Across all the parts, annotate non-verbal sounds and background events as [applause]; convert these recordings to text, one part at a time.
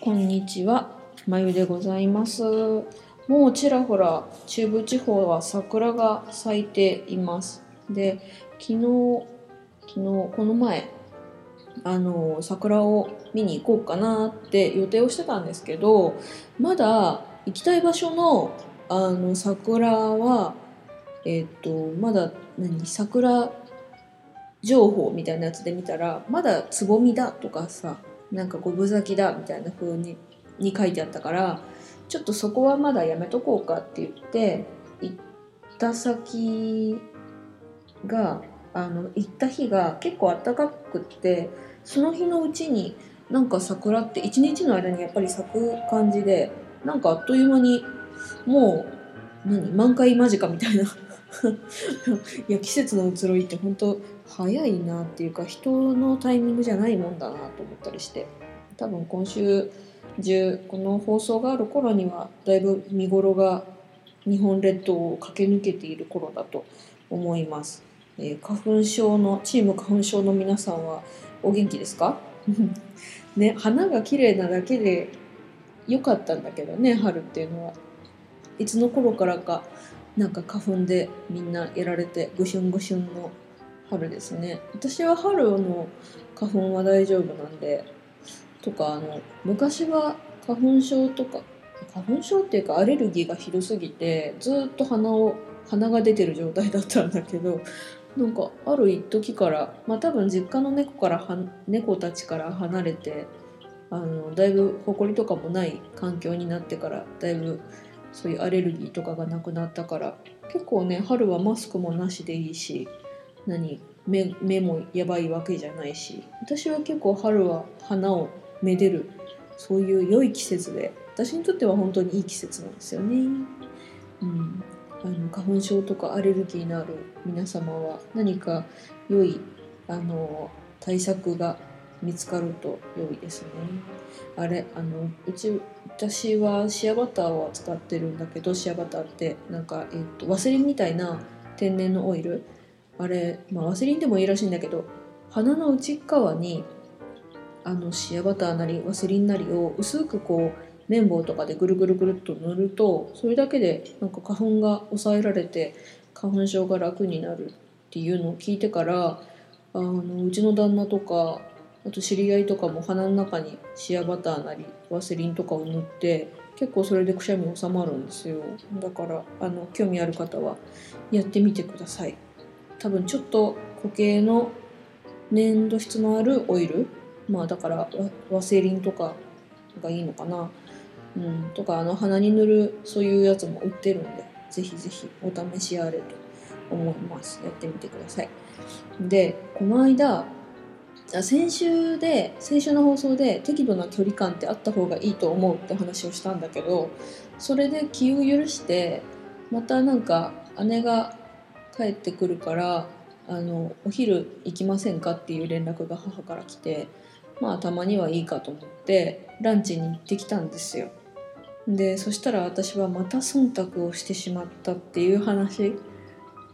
こんにちは。まゆでございます。もうちらほら中部地方は桜が咲いています。で昨日昨日この前あの桜を見に行こうかなって予定をしてたんですけどまだ行きたい場所のあの桜はえっ、とまだ何桜情報みたいなやつで見たらまだつぼみだとかさなんか五分咲きだみたいな風にに書いてあったからちょっとそこはまだやめとこうかって言って行った先があの行った日が結構暖かくってその日のうちになんか桜って一日の間にやっぱり咲く感じでなんかあっという間にもう何満開間近みたいな [laughs] いや季節の移ろいって本当早いなっていうか人のタイミングじゃないもんだなと思ったりして。多分今週中この放送がある頃にはだいぶ見頃が日本列島を駆け抜けている頃だと思います。えー、花粉症のチーム花粉症の皆さんはお元気ですか？[laughs] ね花が綺麗なだけで良かったんだけどね春っていうのは。いつの頃からかなんか花粉でみんなやられてぐしゅんぐしゅんの春ですね。私は春の花粉は大丈夫なんでとかあの昔は花粉症とか花粉症っていうかアレルギーがひどすぎてずっと鼻を鼻が出てる状態だったんだけどなんかある一時からまあ多分実家の猫から猫たちから離れてあのだいぶ埃とかもない環境になってからだいぶそういうアレルギーとかがなくなったから結構ね春はマスクもなしでいいし何目目もやばいわけじゃないし私は結構春は花をめでるそういう良い季節で私にとっては本当にいい季節なんですよね。うん、あの花粉症とかアレルギーのある皆様は何か良いあの対策が見つかると良いですね。あれあのうち私はシアバターを使ってるんだけどシアバターってなんか、えっと、ワセリンみたいな天然のオイル？あれ、まあ、ワセリンでもいいらしいんだけど鼻の内側にあのシアバターなりワセリンなりを薄くこう綿棒とかでぐるぐるぐるっと塗るとそれだけでなんか花粉が抑えられて花粉症が楽になるっていうのを聞いてからあのうちの旦那とかあと知り合いとかも鼻の中にシアバターなりワセリンとかを塗って結構それでくしゃみ収まるんですよ。だからあの興味ある方はやってみてください。多分ちょっと固形の粘土質のあるオイルまあだからワセリンとかがいいのかな。うん、とかあの鼻に塗るそういうやつも売ってるんでぜひぜひお試しあれと思います。やってみてください。でこの間先週で先週の放送で適度な距離感ってあった方がいいと思うって話をしたんだけどそれで気を許してまたなんか姉が帰ってくるからあのお昼行きませんかっていう連絡が母から来てまあたまにはいいかと思ってランチに行ってきたんですよ。でそしたら私はまた忖度をしてしまったっていう話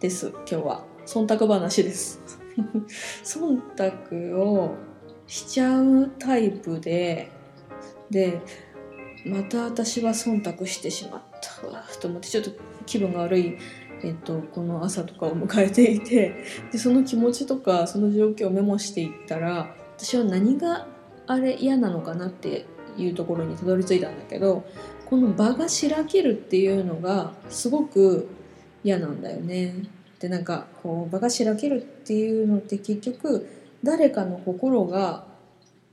です今日は。忖度話です。[laughs] 忖度をしちゃうタイプででまた私は忖度してしまったわと思ってちょっと気分が悪い、えっと、この朝とかを迎えていてでその気持ちとかその状況をメモしていったら私は何があれ嫌なのかなっていうところにたどり着いたんだけどこの場がしらけるっていうのがすごく嫌なんだよね。でなんかこう場がしらけるっていうのって結局誰かの心が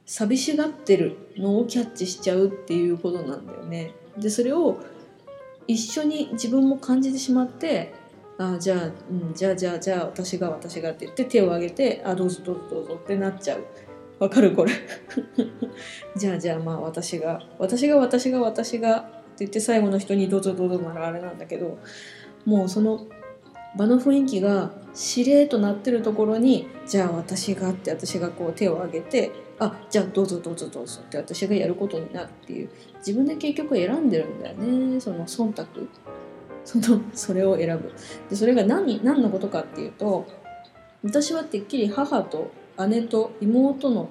寂しがってるのをキャッチしちゃうっていうことなんだよね。でそれを一緒に自分も感じてしまってあじゃあ、うん、じゃあじゃあじゃあ私が私がって言って手を挙げてあどうぞどうぞどうぞってなっちゃう。わかる？これ。[laughs] じゃあじゃあまあ私が私が私が私がって言って最後の人にどうぞどうぞならあれなんだけどもうその場の雰囲気がしれーとなってるところにじゃあ私がって私がこう手を挙げてあじゃあどうぞどうぞどうぞって私がやることになるっていう。自分で結局選んでるんだよね。その忖度。そのそれを選ぶ。でそれが何何のことかっていうと私はてっきり母と姉と妹の、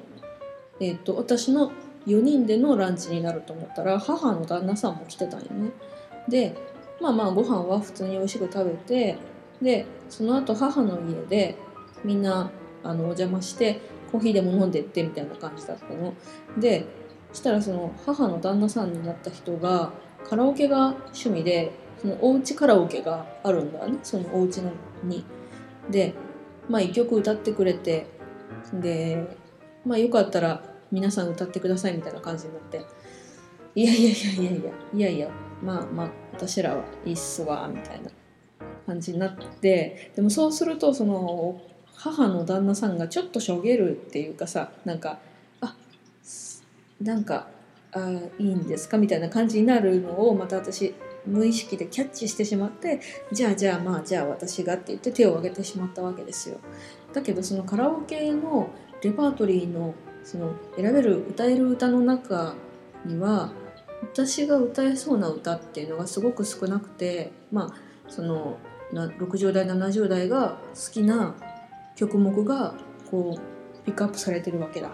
えーと、私の4人でのランチになると思ったら母の旦那さんも来てたんよね。でまあまあご飯は普通に美味しく食べてでその後母の家でみんなあのお邪魔してコーヒーでも飲んでってみたいな感じだったの。でそしたらその母の旦那さんになった人がカラオケが趣味でそのおうちカラオケがあるんだね。そのお家のに。でまあ一曲歌ってくれてでまあよかったら皆さん歌ってくださいみたいな感じになって。いやいやいやいやいやいやいやまあまあ私らはいいっすわみたいな。感じになってでもそうするとその母の旦那さんがちょっとしょげるっていうかさなんかあなんかあいいんですかみたいな感じになるのをまた私無意識でキャッチしてしまってじゃあじゃあまあじゃあ私がって言って手を挙げてしまったわけですよ。だけどそのカラオケのレパートリーのその選べる歌える歌の中には私が歌えそうな歌っていうのがすごく少なくてまあその60代70代が好きな曲目がこうピックアップされてるわけだ。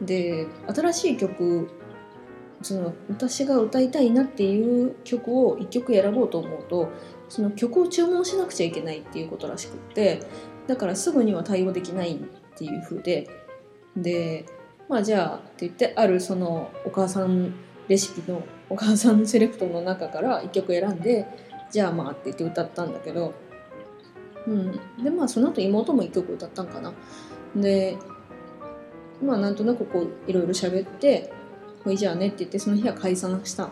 で新しい曲その私が歌いたいなっていう曲を1曲選ぼうと思うとその曲を注文しなくちゃいけないっていうことらしくってだからすぐには対応できないっていう風ででまあじゃあって言ってあるそのお母さんレシピのお母さんセレクトの中から1曲選んでじゃあまあって言って歌ったんだけどうん。でまあその後妹も1曲歌ったんかな。でまあなんとなくこういろいろ喋ってもういいじゃあねって言ってその日は解散した。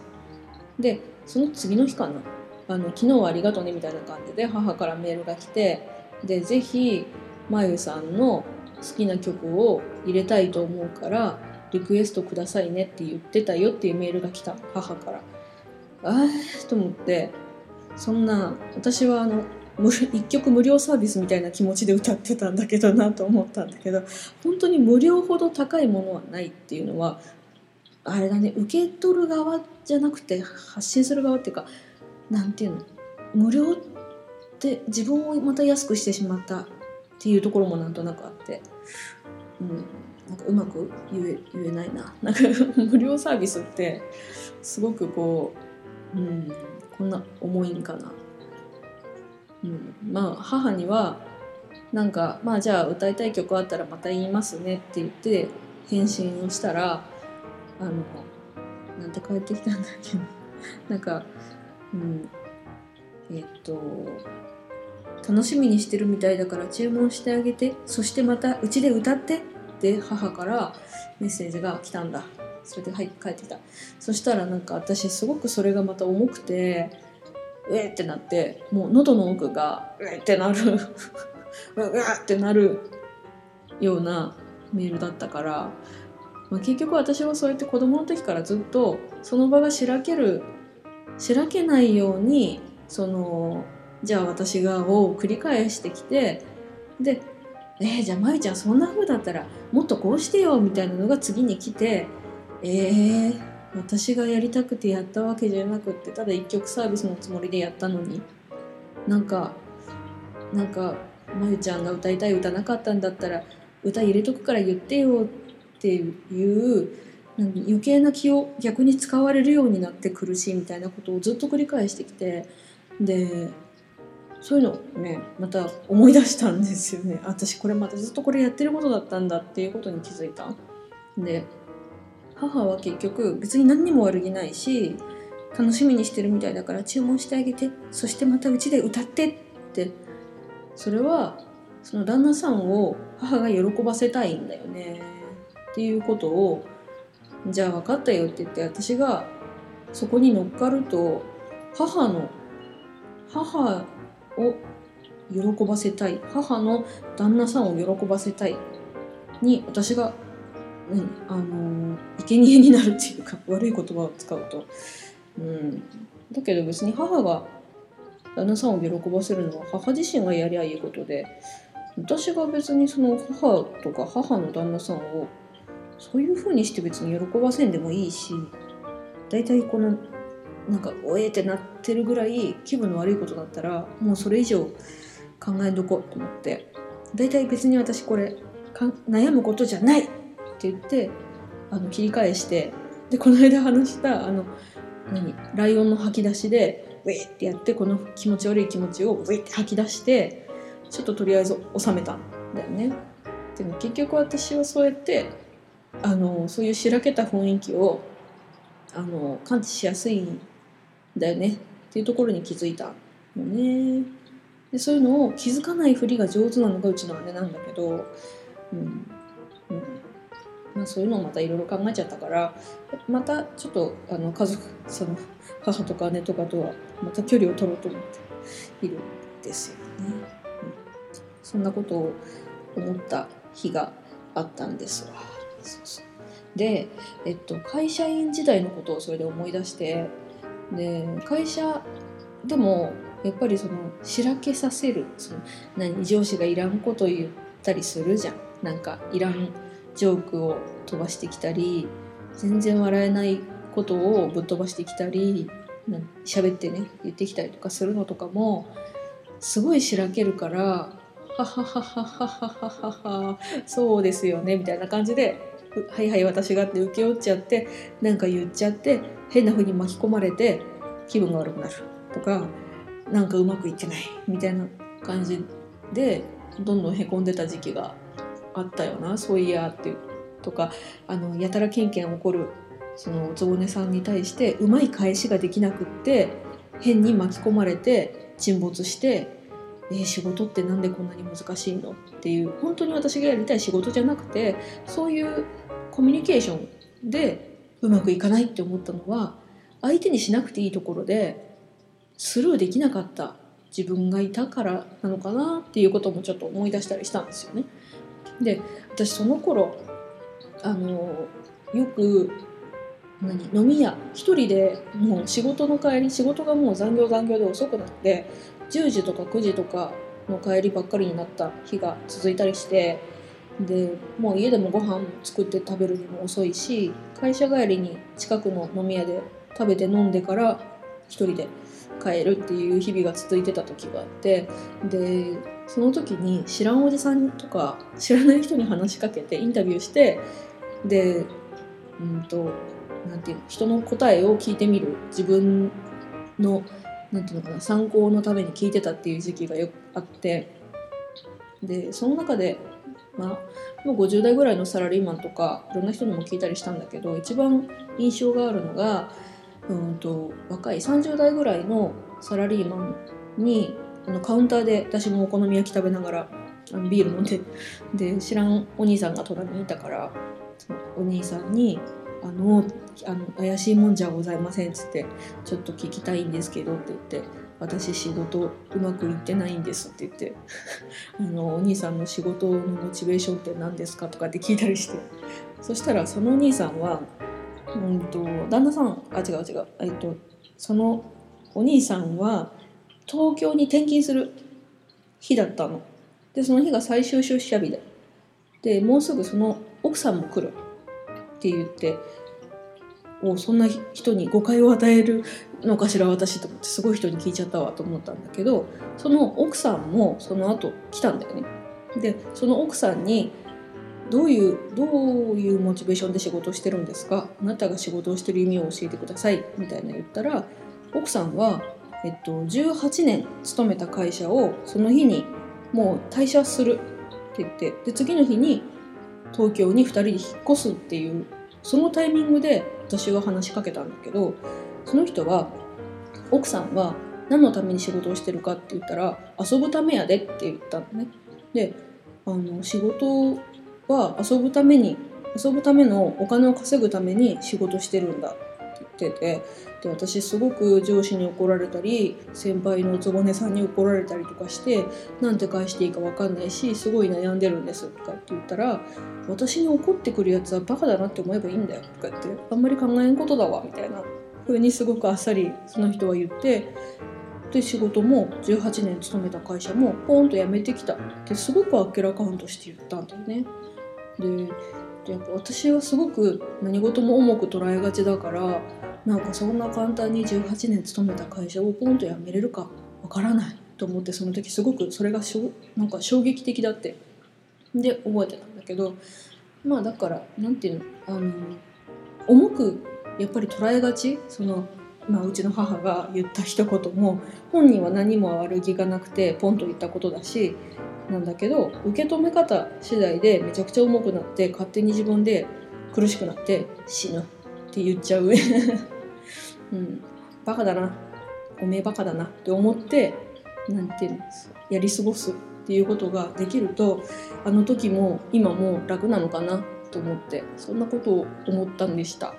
でその次の日かな。あの昨日はありがとうねみたいな感じで母からメールが来てでぜひまゆさんの好きな曲を入れたいと思うからリクエストくださいねって言ってたよっていうメールが来た。母から。ああと思って。そんな私はあの一曲無料サービスみたいな気持ちで歌ってたんだけどなと思ったんだけど本当に無料ほど高いものはないっていうのはあれだね受け取る側じゃなくて発信する側っていうかなんていうの無料って自分をまた安くしてしまったっていうところもなんとなくあって、うん、なんかうまく言え言えないな。なんか無料サービスってすごくこう、うん、こんな重いんかな、うん、まあ母にはなんかまあじゃあ歌いたい曲あったらまた言いますねって言って返信をしたらあのなんて帰ってきたんだっけな [laughs] んかうん。えっと楽しみにしてるみたいだから注文してあげてそしてまたうちで歌ってって母からメッセージが来たんだ。それで帰ってきた。そしたらなんか私すごくそれがまた重くてうえってなってもう喉の奥がうえってなる。うわってなるようなメールだったからまあ、結局私はそうやって子供の時からずっとその場がしらけるしらけないようにそのじゃあ私がを繰り返してきてでえー、じゃあ舞ちゃんそんな風だったらもっとこうしてよみたいなのが次に来てえー、私がやりたくてやったわけじゃなくってただ一曲サービスのつもりでやったのに。なんかなんかまゆちゃんが歌いたい歌なかったんだったら歌入れとくから言ってよっていう余計な気を逆に使われるようになって苦しいみたいなことをずっと繰り返してきてでそういうのをねまた思い出したんですよね。私これまたずっとこれやってることだったんだっていうことに気づいた。で母は結局別に何にも悪気ないし楽しみにしてるみたいだから注文してあげてそしてまたうちで歌ってって。それはその旦那さんを母が喜ばせたいんだよね。っていうことをじゃあ分かったよって言って私がそこに乗っかると母の母を喜ばせたい。母の旦那さんを喜ばせたい。に私が何あの生贄になるっていうか悪い言葉を使うと、うん、だけど別に母が旦那さんを喜ばせるのは母自身がやりゃいいことで私が別にその母とか母の旦那さんをそういう風にして別に喜ばせんでもいいし大体このなんかおえってなってるぐらい気分の悪いことだったらもうそれ以上考えんどこうと思って。大体別に私これ悩むことじゃない。って言ってあの切り返してでこの間話したあの何ライオンの吐き出しでウェーってやってこの気持ち悪い気持ちをウェーって吐き出してちょっととりあえず収めたんだよね。でも結局私はそうやってあのそういうしらけた雰囲気をあの感知しやすいんだよねっていうところに気づいたのね。でそういうのを気づかないふりが上手なのがうちの姉なんだけど、うんまあ、そういうのをまたいろいろ考えちゃったからまたちょっとあの家族その母とか姉とかとはまた距離を取ろうと思っているんですよね。うん、そんなことを思った日があったんですわ。そうそうで、えっと、会社員時代のことをそれで思い出してで会社でもやっぱりそのしらけさせるその何上司がいらんこと言ったりするじゃんなんかいらんジョークを飛ばしてきたり全然笑えないことをぶっ飛ばしてきたり喋ってね言ってきたりとかするのとかもすごいしらけるから「ははははははははそうですよね」みたいな感じで「はいはい私が」って請け負っちゃってなんか言っちゃって変な風に巻き込まれて気分が悪くなるとかなんかうまくいってないみたいな感じでどんどんへこんでた時期があったよなそういやっていうとかあのやたらけんけん起こるそのおつぼねさんに対してうまい返しができなくって変に巻き込まれて沈没してえー、仕事ってなんでこんなに難しいのっていう本当に私がやりたい仕事じゃなくてそういうコミュニケーションでうまくいかないって思ったのは相手にしなくていいところでスルーできなかった自分がいたからなのかなっていうこともちょっと思い出したりしたんですよね。で私その頃あのよく何飲み屋一人でもう仕事の帰り仕事がもう残業残業で遅くなって10時とか9時とかの帰りばっかりになった日が続いたりしてでもう家でもご飯作って食べるにも遅いし会社帰りに近くの飲み屋で食べて飲んでから一人で帰るっていう日々が続いてた時があってでその時に知らんおじさんとか知らない人に話しかけてインタビューしてでうんとなんていうの人の答えを聞いてみる。自分のなんていうのかな参考のために聞いてたっていう時期がよくあって。でその中でまあもう50代ぐらいのサラリーマンとかいろんな人にも聞いたりしたんだけど一番印象があるのがうんと若い30代ぐらいのサラリーマンにあのカウンターで私もお好み焼き食べながらあのビール飲んでで知らんお兄さんが隣にいたからお兄さんに「あのあの怪しいもんじゃございません」っつって「ちょっと聞きたいんですけど」って言って「私仕事うまくいってないんです」って言って [laughs] あの「お兄さんの仕事のモチベーションって何ですか?」とかって聞いたりしてそしたらそのお兄さんはうんと旦那さんあ違う違うえっとそのお兄さんは東京に転勤する日だったの。でその日が最終出社日で。でもうすぐその奥さんも来るって言っておそんな人に誤解を与えるのかしら私と思ってすごい人に聞いちゃったわと思ったんだけどその奥さんもその後来たんだよね。でその奥さんにどういうどういうモチベーションで仕事してるんですか？あなたが仕事をしてる意味を教えてください。みたいな言ったら奥さんは、えっと、18年勤めた会社をその日にもう退社するって言ってで次の日に東京に2人で引っ越すっていうそのタイミングで私は話しかけたんだけどその人は奥さんは何のために仕事をしてるかって言ったら遊ぶためやでって言ったのね。であの仕事は遊ぶために遊ぶためのお金を稼ぐために仕事してるんだって言っててで私すごく上司に怒られたり先輩のおつぼねさんに怒られたりとかしてなんて返していいか分かんないしすごい悩んでるんですとかって言ったら私に怒ってくるやつはバカだなって思えばいいんだよとか言ってあんまり考えんことだわみたいな風にすごくあっさりその人は言ってで仕事も18年勤めた会社もポンと辞めてきたってすごくあっけらかんとして言ったんだよね。でやっぱ私はすごく何事も重く捉えがちだからなんかそんな簡単に18年勤めた会社をポンと辞めれるかわからないと思ってその時すごくそれがしょなんか衝撃的だってで覚えてたんだけどまあだからなんていうのあの重くやっぱり捉えがちその、まあ、うちの母が言った一言も本人は何も悪気がなくてポンと言ったことだしなんだけど受け止め方次第でめちゃくちゃ重くなって勝手に自分で苦しくなって死ぬって言っちゃう。うん、バカだな。おめえバカだなって思ってなんていうのやり過ごすっていうことができるとあの時も今も楽なのかなと思ってそんなことを思ったんでした。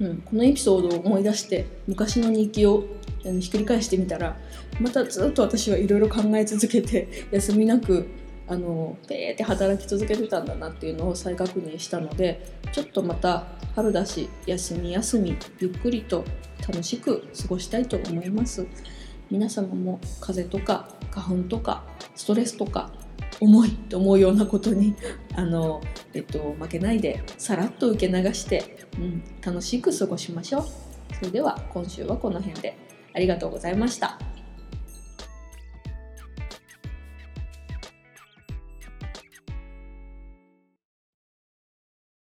うん、このエピソードを思い出して昔の日記をひっくり返してみたらまたずっと私はいろいろ考え続けて休みなくあのペーって働き続けてたんだなっていうのを再確認したのでちょっとまた春だし休み休みゆっくりと楽しく過ごしたいと思います。皆様も風邪とか花粉とかストレスとか重いと思うようなことに [laughs] あの、えっと、負けないでさらっと受け流して、うん、楽しく過ごしましょう。それでは今週はこの辺で。ありがとうございました。